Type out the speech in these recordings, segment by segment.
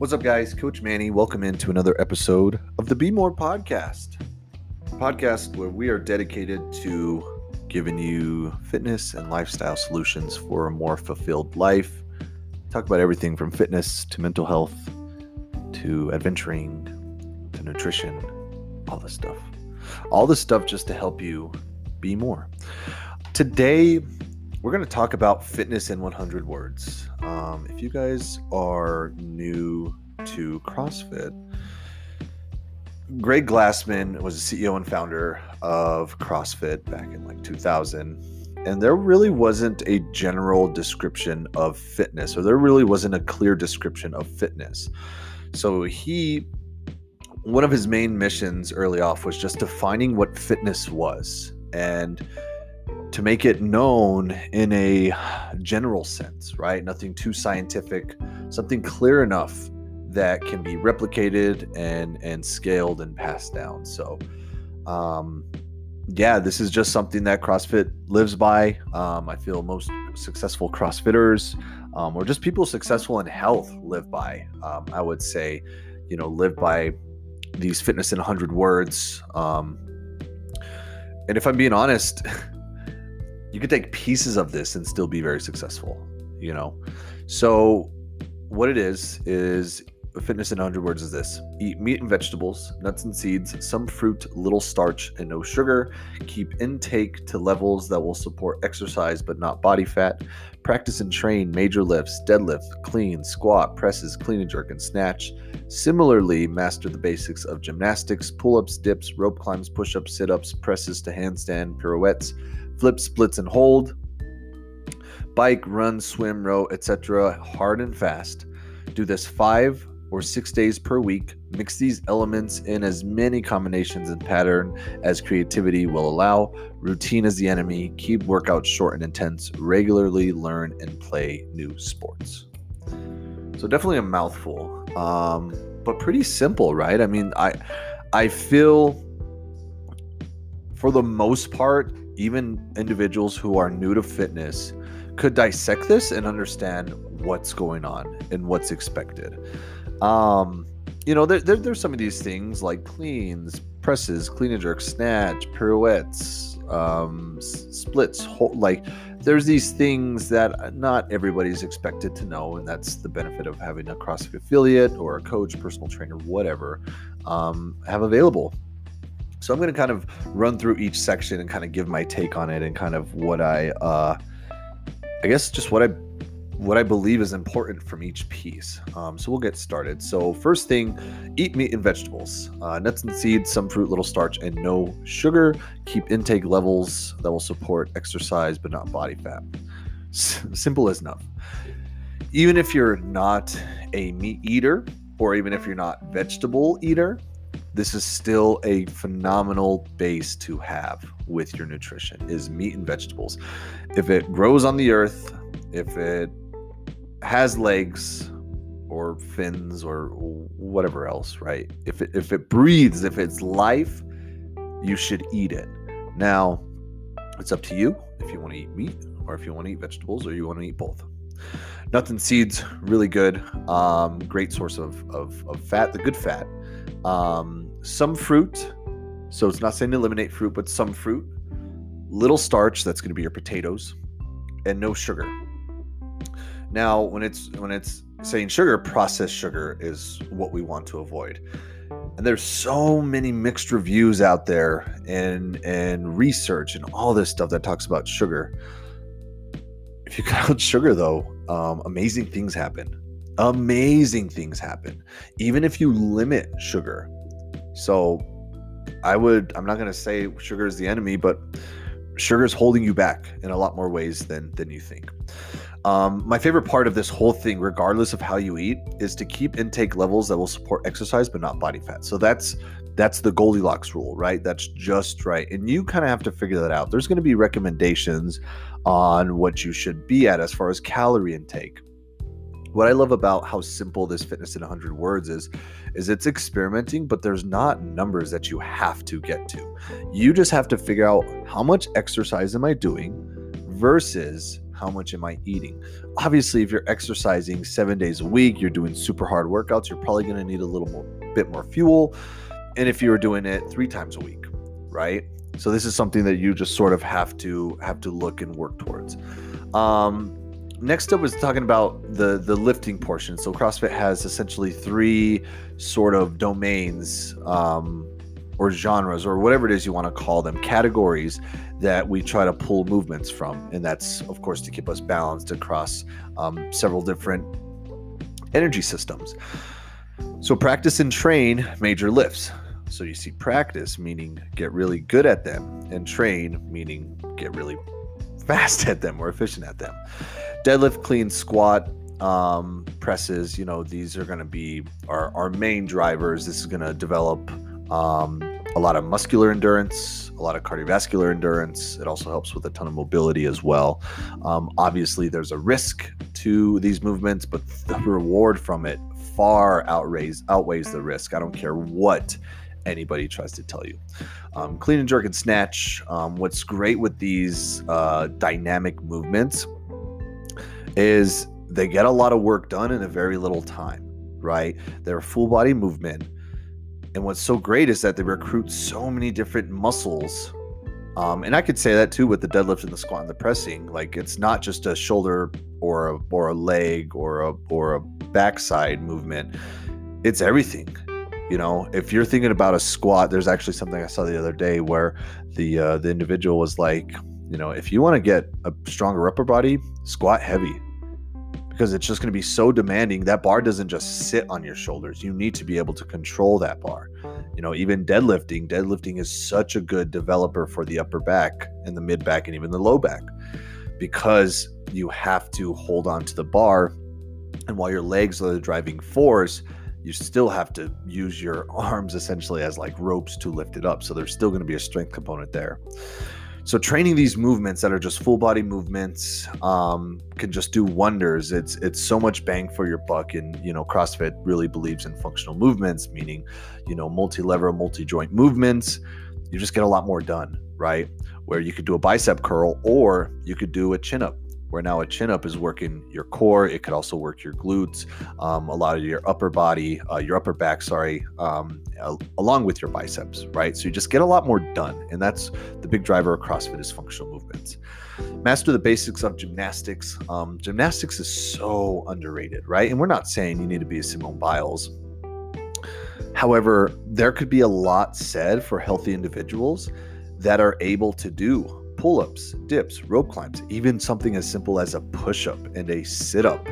What's up, guys? Coach Manny. Welcome into another episode of the Be More podcast. Podcast where we are dedicated to giving you fitness and lifestyle solutions for a more fulfilled life. Talk about everything from fitness to mental health to adventuring to nutrition, all this stuff. All this stuff just to help you be more. Today, we're going to talk about fitness in 100 words. Um, if you guys are new to CrossFit, Greg Glassman was the CEO and founder of CrossFit back in like 2000. And there really wasn't a general description of fitness, or there really wasn't a clear description of fitness. So he, one of his main missions early off was just defining what fitness was. And to make it known in a general sense, right? Nothing too scientific, something clear enough that can be replicated and and scaled and passed down. So, um, yeah, this is just something that CrossFit lives by. Um, I feel most successful CrossFitters, um, or just people successful in health, live by. Um, I would say, you know, live by these fitness in 100 words. Um, and if I'm being honest, you could take pieces of this and still be very successful, you know? So, what it is, is fitness in 100 words is this eat meat and vegetables, nuts and seeds, some fruit, little starch, and no sugar. Keep intake to levels that will support exercise but not body fat. Practice and train major lifts, deadlift, clean, squat, presses, clean and jerk, and snatch. Similarly, master the basics of gymnastics, pull ups, dips, rope climbs, push ups, sit ups, presses to handstand, pirouettes flip, splits, and hold, bike, run, swim, row, etc., hard and fast. Do this five or six days per week. Mix these elements in as many combinations and pattern as creativity will allow. Routine is the enemy. Keep workouts short and intense. Regularly learn and play new sports. So definitely a mouthful, um, but pretty simple, right? I mean, I I feel for the most part even individuals who are new to fitness could dissect this and understand what's going on and what's expected. Um, you know, there, there, there's some of these things like cleans, presses, clean and jerk, snatch, pirouettes, um, s- splits. Whole, like, there's these things that not everybody's expected to know, and that's the benefit of having a CrossFit affiliate or a coach, personal trainer, whatever, um, have available so I'm going to kind of run through each section and kind of give my take on it and kind of what I, uh, I guess, just what I, what I believe is important from each piece. Um, so we'll get started. So first thing, eat meat and vegetables, uh, nuts and seeds, some fruit, little starch, and no sugar. Keep intake levels that will support exercise but not body fat. S- simple as enough. Even if you're not a meat eater, or even if you're not vegetable eater, this is still a phenomenal base to have with your nutrition is meat and vegetables. If it grows on the earth if it has legs or fins or whatever else right? If it if it breathes if it's life you should eat it. Now it's up to you if you want to eat meat or if you want to eat vegetables or you want to eat both. Nuts and seeds really good. Um, great source of, of, of fat the good fat um, some fruit. So it's not saying eliminate fruit, but some fruit. Little starch, that's going to be your potatoes, and no sugar. Now, when it's when it's saying sugar, processed sugar is what we want to avoid. And there's so many mixed reviews out there and and research and all this stuff that talks about sugar. If you cut out sugar, though, um, amazing things happen. Amazing things happen, even if you limit sugar. So I would, I'm not going to say sugar is the enemy, but sugar is holding you back in a lot more ways than, than you think. Um, my favorite part of this whole thing, regardless of how you eat, is to keep intake levels that will support exercise but not body fat. So that's that's the Goldilocks rule, right? That's just right. And you kind of have to figure that out. There's going to be recommendations on what you should be at as far as calorie intake what I love about how simple this fitness in 100 words is is it's experimenting but there's not numbers that you have to get to. You just have to figure out how much exercise am I doing versus how much am I eating? Obviously, if you're exercising seven days a week, you're doing super hard workouts, you're probably going to need a little more, bit more fuel. And if you were doing it three times a week, right? So this is something that you just sort of have to have to look and work towards. Um, next up was talking about the the lifting portion. So CrossFit has essentially three sort of domains um, or genres or whatever it is you want to call them, categories that we try to pull movements from, and that's of course to keep us balanced across um, several different energy systems. So practice and train major lifts. So you see practice meaning get really good at them, and train meaning get really fast at them or efficient at them. Deadlift, clean, squat, um, presses, you know, these are going to be our, our main drivers. This is going to develop um, a lot of muscular endurance, a lot of cardiovascular endurance. It also helps with a ton of mobility as well. Um, obviously, there's a risk to these movements, but the reward from it far outweighs outweighs the risk. I don't care what anybody tries to tell you. Um, clean and jerk and snatch. Um, what's great with these uh, dynamic movements is they get a lot of work done in a very little time, right? They're a full body movement. And what's so great is that they recruit so many different muscles. Um, and I could say that too with the deadlift and the squat and the pressing. Like it's not just a shoulder or a or a leg or a or a backside movement. It's everything. You know, if you're thinking about a squat, there's actually something I saw the other day where the uh, the individual was like, you know, if you want to get a stronger upper body, squat heavy because it's just going to be so demanding. That bar doesn't just sit on your shoulders. You need to be able to control that bar. You know, even deadlifting, deadlifting is such a good developer for the upper back and the mid back and even the low back because you have to hold on to the bar. And while your legs are the driving force, you still have to use your arms essentially as like ropes to lift it up. So there's still going to be a strength component there. So training these movements that are just full body movements um, can just do wonders. It's it's so much bang for your buck, and you know CrossFit really believes in functional movements, meaning you know multi-lever, multi-joint movements. You just get a lot more done, right? Where you could do a bicep curl or you could do a chin up where now a chin up is working your core. It could also work your glutes, um, a lot of your upper body, uh, your upper back, sorry, um, along with your biceps, right? So you just get a lot more done. And that's the big driver of CrossFit is functional movements. Master the basics of gymnastics. Um, gymnastics is so underrated, right? And we're not saying you need to be a Simone Biles. However, there could be a lot said for healthy individuals that are able to do pull ups, dips, rope climbs, even something as simple as a push up and a sit up.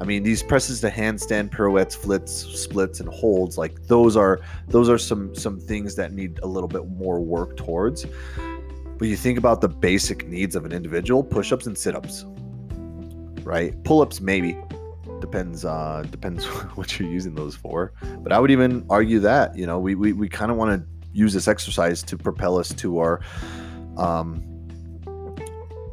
I mean, these presses to handstand pirouettes, flips, splits, and holds, like those are those are some some things that need a little bit more work towards. But you think about the basic needs of an individual, push-ups and sit-ups. Right? Pull-ups maybe. Depends uh depends what you're using those for. But I would even argue that, you know, we we, we kind of want to use this exercise to propel us to our um,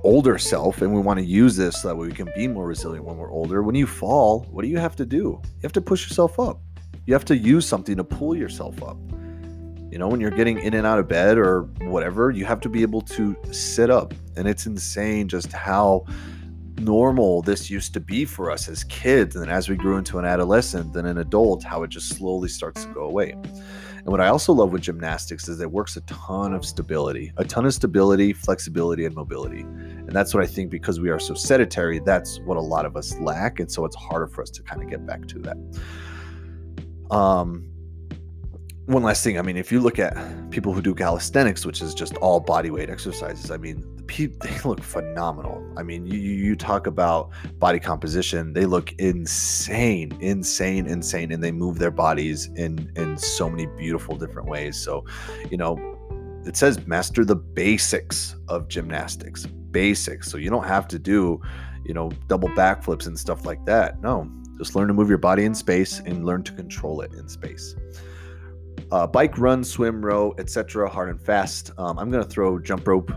older self and we want to use this so that we can be more resilient when we're older. When you fall what do you have to do? You have to push yourself up. You have to use something to pull yourself up. You know when you're getting in and out of bed or whatever you have to be able to sit up. And it's insane just how normal this used to be for us as kids and then as we grew into an adolescent then an adult how it just slowly starts to go away and what I also love with gymnastics is it works a ton of stability, a ton of stability, flexibility, and mobility. And that's what I think because we are so sedentary, that's what a lot of us lack. And so it's harder for us to kind of get back to that. Um, one last thing. I mean, if you look at people who do calisthenics, which is just all body weight exercises, I mean, they look phenomenal. I mean, you you talk about body composition, they look insane, insane, insane, and they move their bodies in in so many beautiful different ways. So, you know, it says master the basics of gymnastics, basics. So you don't have to do, you know, double backflips and stuff like that. No, just learn to move your body in space and learn to control it in space. Uh, bike, run, swim, row, etc. Hard and fast. Um, I'm going to throw jump rope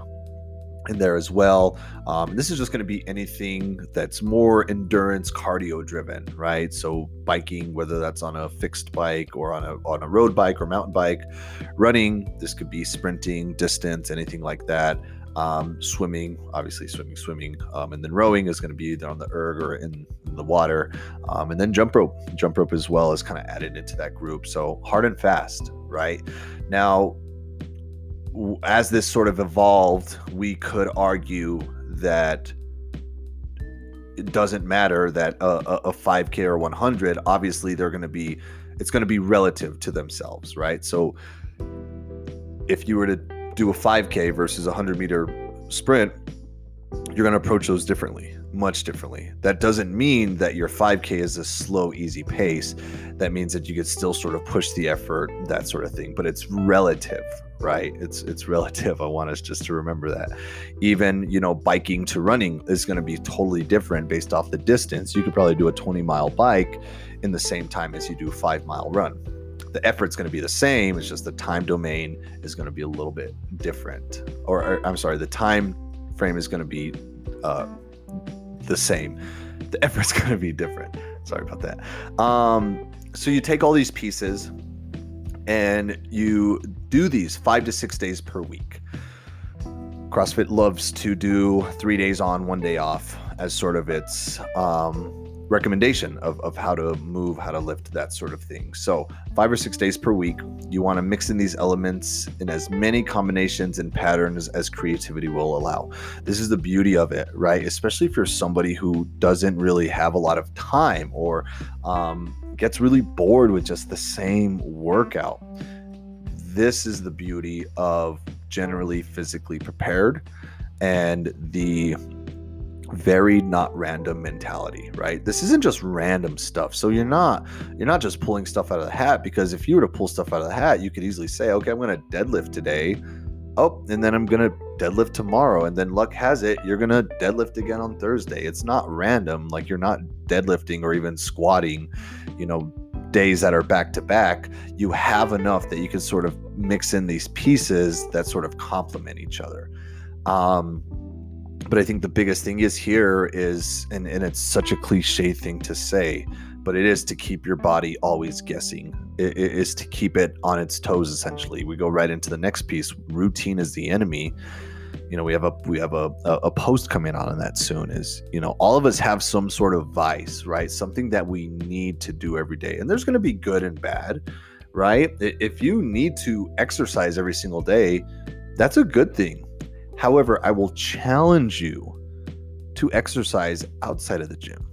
in there as well. Um, this is just going to be anything that's more endurance cardio driven, right? So biking, whether that's on a fixed bike or on a on a road bike or mountain bike, running. This could be sprinting, distance, anything like that. Um, swimming, obviously, swimming, swimming, um, and then rowing is going to be either on the erg or in, in the water, um, and then jump rope, jump rope as well is kind of added into that group. So hard and fast, right? Now, as this sort of evolved, we could argue that it doesn't matter that a, a 5K or 100, obviously they're going to be, it's going to be relative to themselves, right? So if you were to do a 5K versus a 100 meter sprint, you're going to approach those differently, much differently. That doesn't mean that your 5K is a slow, easy pace. That means that you could still sort of push the effort, that sort of thing. But it's relative, right? It's it's relative. I want us just to remember that. Even you know biking to running is going to be totally different based off the distance. You could probably do a 20 mile bike in the same time as you do a five mile run. The effort's going to be the same it's just the time domain is going to be a little bit different. Or, or i'm sorry the time frame is going to be uh, the same. The effort's going to be different. Sorry about that. Um, so you take all these pieces and you do these five to six days per week. CrossFit loves to do three days on, one day off as sort of its um, recommendation of, of how to move, how to lift, that sort of thing. So, five or six days per week, you want to mix in these elements in as many combinations and patterns as creativity will allow. This is the beauty of it, right? Especially if you're somebody who doesn't really have a lot of time or um, gets really bored with just the same workout. This is the beauty of generally physically prepared and the very not random mentality, right? This isn't just random stuff. So you're not you're not just pulling stuff out of the hat because if you were to pull stuff out of the hat, you could easily say, "Okay, I'm going to deadlift today." Oh, and then I'm going to deadlift tomorrow and then luck has it you're going to deadlift again on Thursday. It's not random like you're not deadlifting or even squatting, you know, days that are back to back. You have enough that you can sort of mix in these pieces that sort of complement each other. Um but I think the biggest thing is here is, and, and it's such a cliche thing to say, but it is to keep your body always guessing. It, it is to keep it on its toes. Essentially, we go right into the next piece. Routine is the enemy. You know, we have a we have a, a post coming out on that soon. Is you know, all of us have some sort of vice, right? Something that we need to do every day, and there's going to be good and bad, right? If you need to exercise every single day, that's a good thing However, I will challenge you to exercise outside of the gym.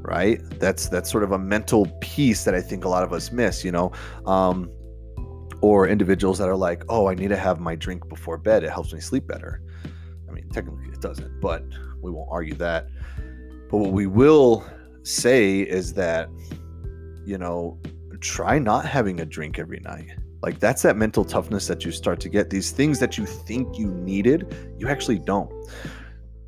Right? That's that's sort of a mental piece that I think a lot of us miss, you know. Um, or individuals that are like, "Oh, I need to have my drink before bed. It helps me sleep better." I mean, technically it doesn't, but we won't argue that. But what we will say is that you know, try not having a drink every night like that's that mental toughness that you start to get. These things that you think you needed, you actually don't.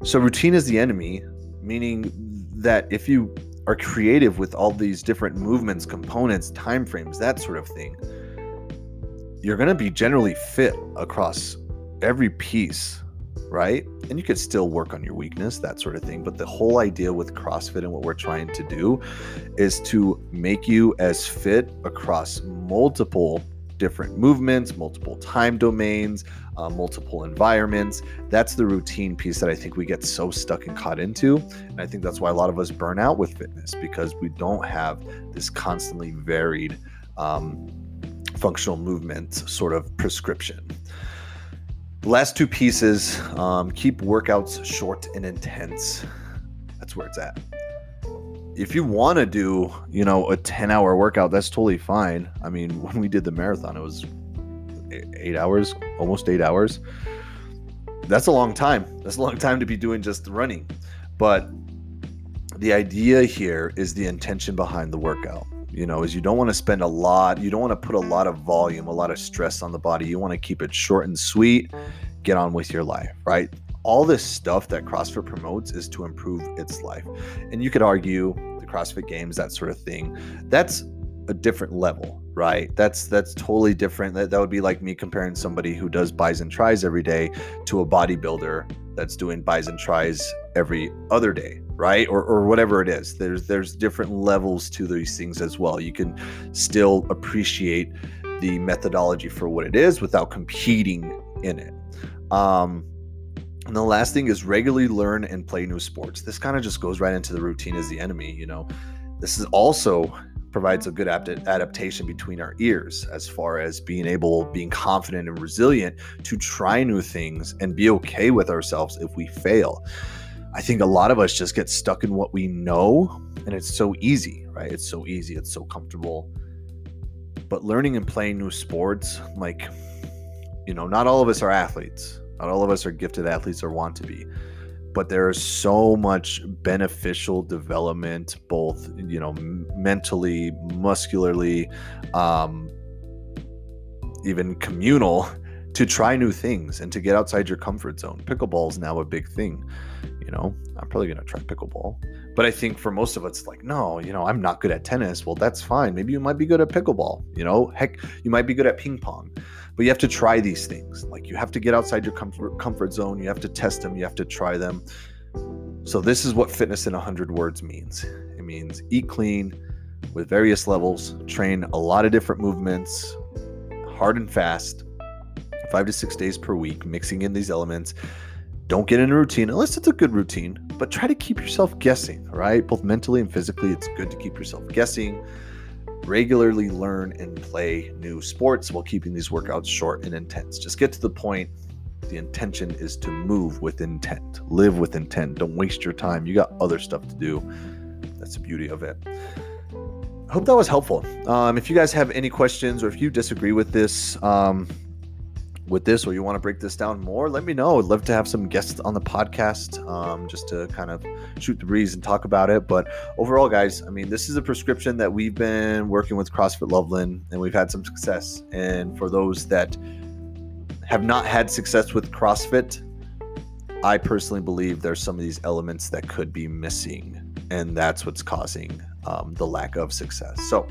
So routine is the enemy, meaning that if you are creative with all these different movements, components, time frames, that sort of thing, you're going to be generally fit across every piece, right? And you could still work on your weakness, that sort of thing. But the whole idea with CrossFit and what we're trying to do is to make you as fit across multiple different movements, multiple time domains, uh, multiple environments. That's the routine piece that I think we get so stuck and caught into. And I think that's why a lot of us burn out with fitness because we don't have this constantly varied um, functional movement sort of prescription. Last two pieces um, keep workouts short and intense. That's where it's at if you want to do, you know, a 10 hour workout, that's totally fine. I mean, when we did the marathon, it was eight hours, almost eight hours. That's a long time. That's a long time to be doing just running. But the idea here is the intention behind the workout. You know, is you don't want to spend a lot, you don't want to put a lot of volume, a lot of stress on the body. You want to keep it short and sweet, get on with your life, right? all this stuff that CrossFit promotes is to improve its life. And you could argue the CrossFit games, that sort of thing. That's a different level, right? That's that's totally different. That, that would be like me comparing somebody who does bis and tris every day to a bodybuilder that's doing bis and tris every other day, right? Or or whatever it is. There's there's different levels to these things as well. You can still appreciate the methodology for what it is without competing in it. Um, And the last thing is regularly learn and play new sports. This kind of just goes right into the routine as the enemy, you know. This is also provides a good adaptation between our ears as far as being able being confident and resilient to try new things and be okay with ourselves if we fail. I think a lot of us just get stuck in what we know and it's so easy right? It's so easy it's so comfortable. But learning and playing new sports like you know not all of us are athletes. Not all of us are gifted athletes or want to be but there's so much beneficial development both you know mentally muscularly um, even communal to try new things and to get outside your comfort zone. Pickleball is now a big thing you know? I'm probably to try pickleball. But i think for most of us like no you know i'm not good at tennis. Well that's fine. Maybe you might be good at pickleball you know? Heck you might be good at ping pong but you have to try these things. Like you have to get outside your comfort comfort zone. You have to test them. You have to try them. So this is what fitness in 100 words means. It means eat clean with various levels train a lot of different movements hard and fast five to six days per week mixing in these elements. Don't get in a routine unless it's a good routine but try to keep yourself guessing right? Both mentally and physically it's good to keep yourself guessing regularly learn and play new sports while keeping these workouts short and intense. Just get to the point. The intention is to move with intent, live with intent. Don't waste your time. You got other stuff to do. That's the beauty of it. I hope that was helpful. Um, if you guys have any questions or if you disagree with this, um, with this or you want to break this down more, let me know. I'd love to have some guests on the podcast um, just to kind of shoot the breeze and talk about it. But overall, guys, I mean, this is a prescription that we've been working with CrossFit Loveland and we've had some success. And for those that have not had success with CrossFit, I personally believe there's some of these elements that could be missing. And that's what's causing um, the lack of success. So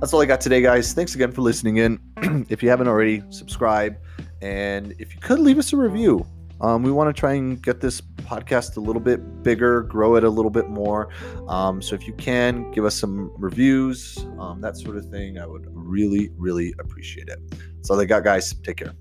that's all I got today, guys. Thanks again for listening in. if you haven't already, subscribe. And if you could leave us a review, um, we want to try and get this podcast a little bit bigger, grow it a little bit more. Um, so if you can give us some reviews, um, that sort of thing, I would really, really appreciate it. That's all I got, guys. Take care.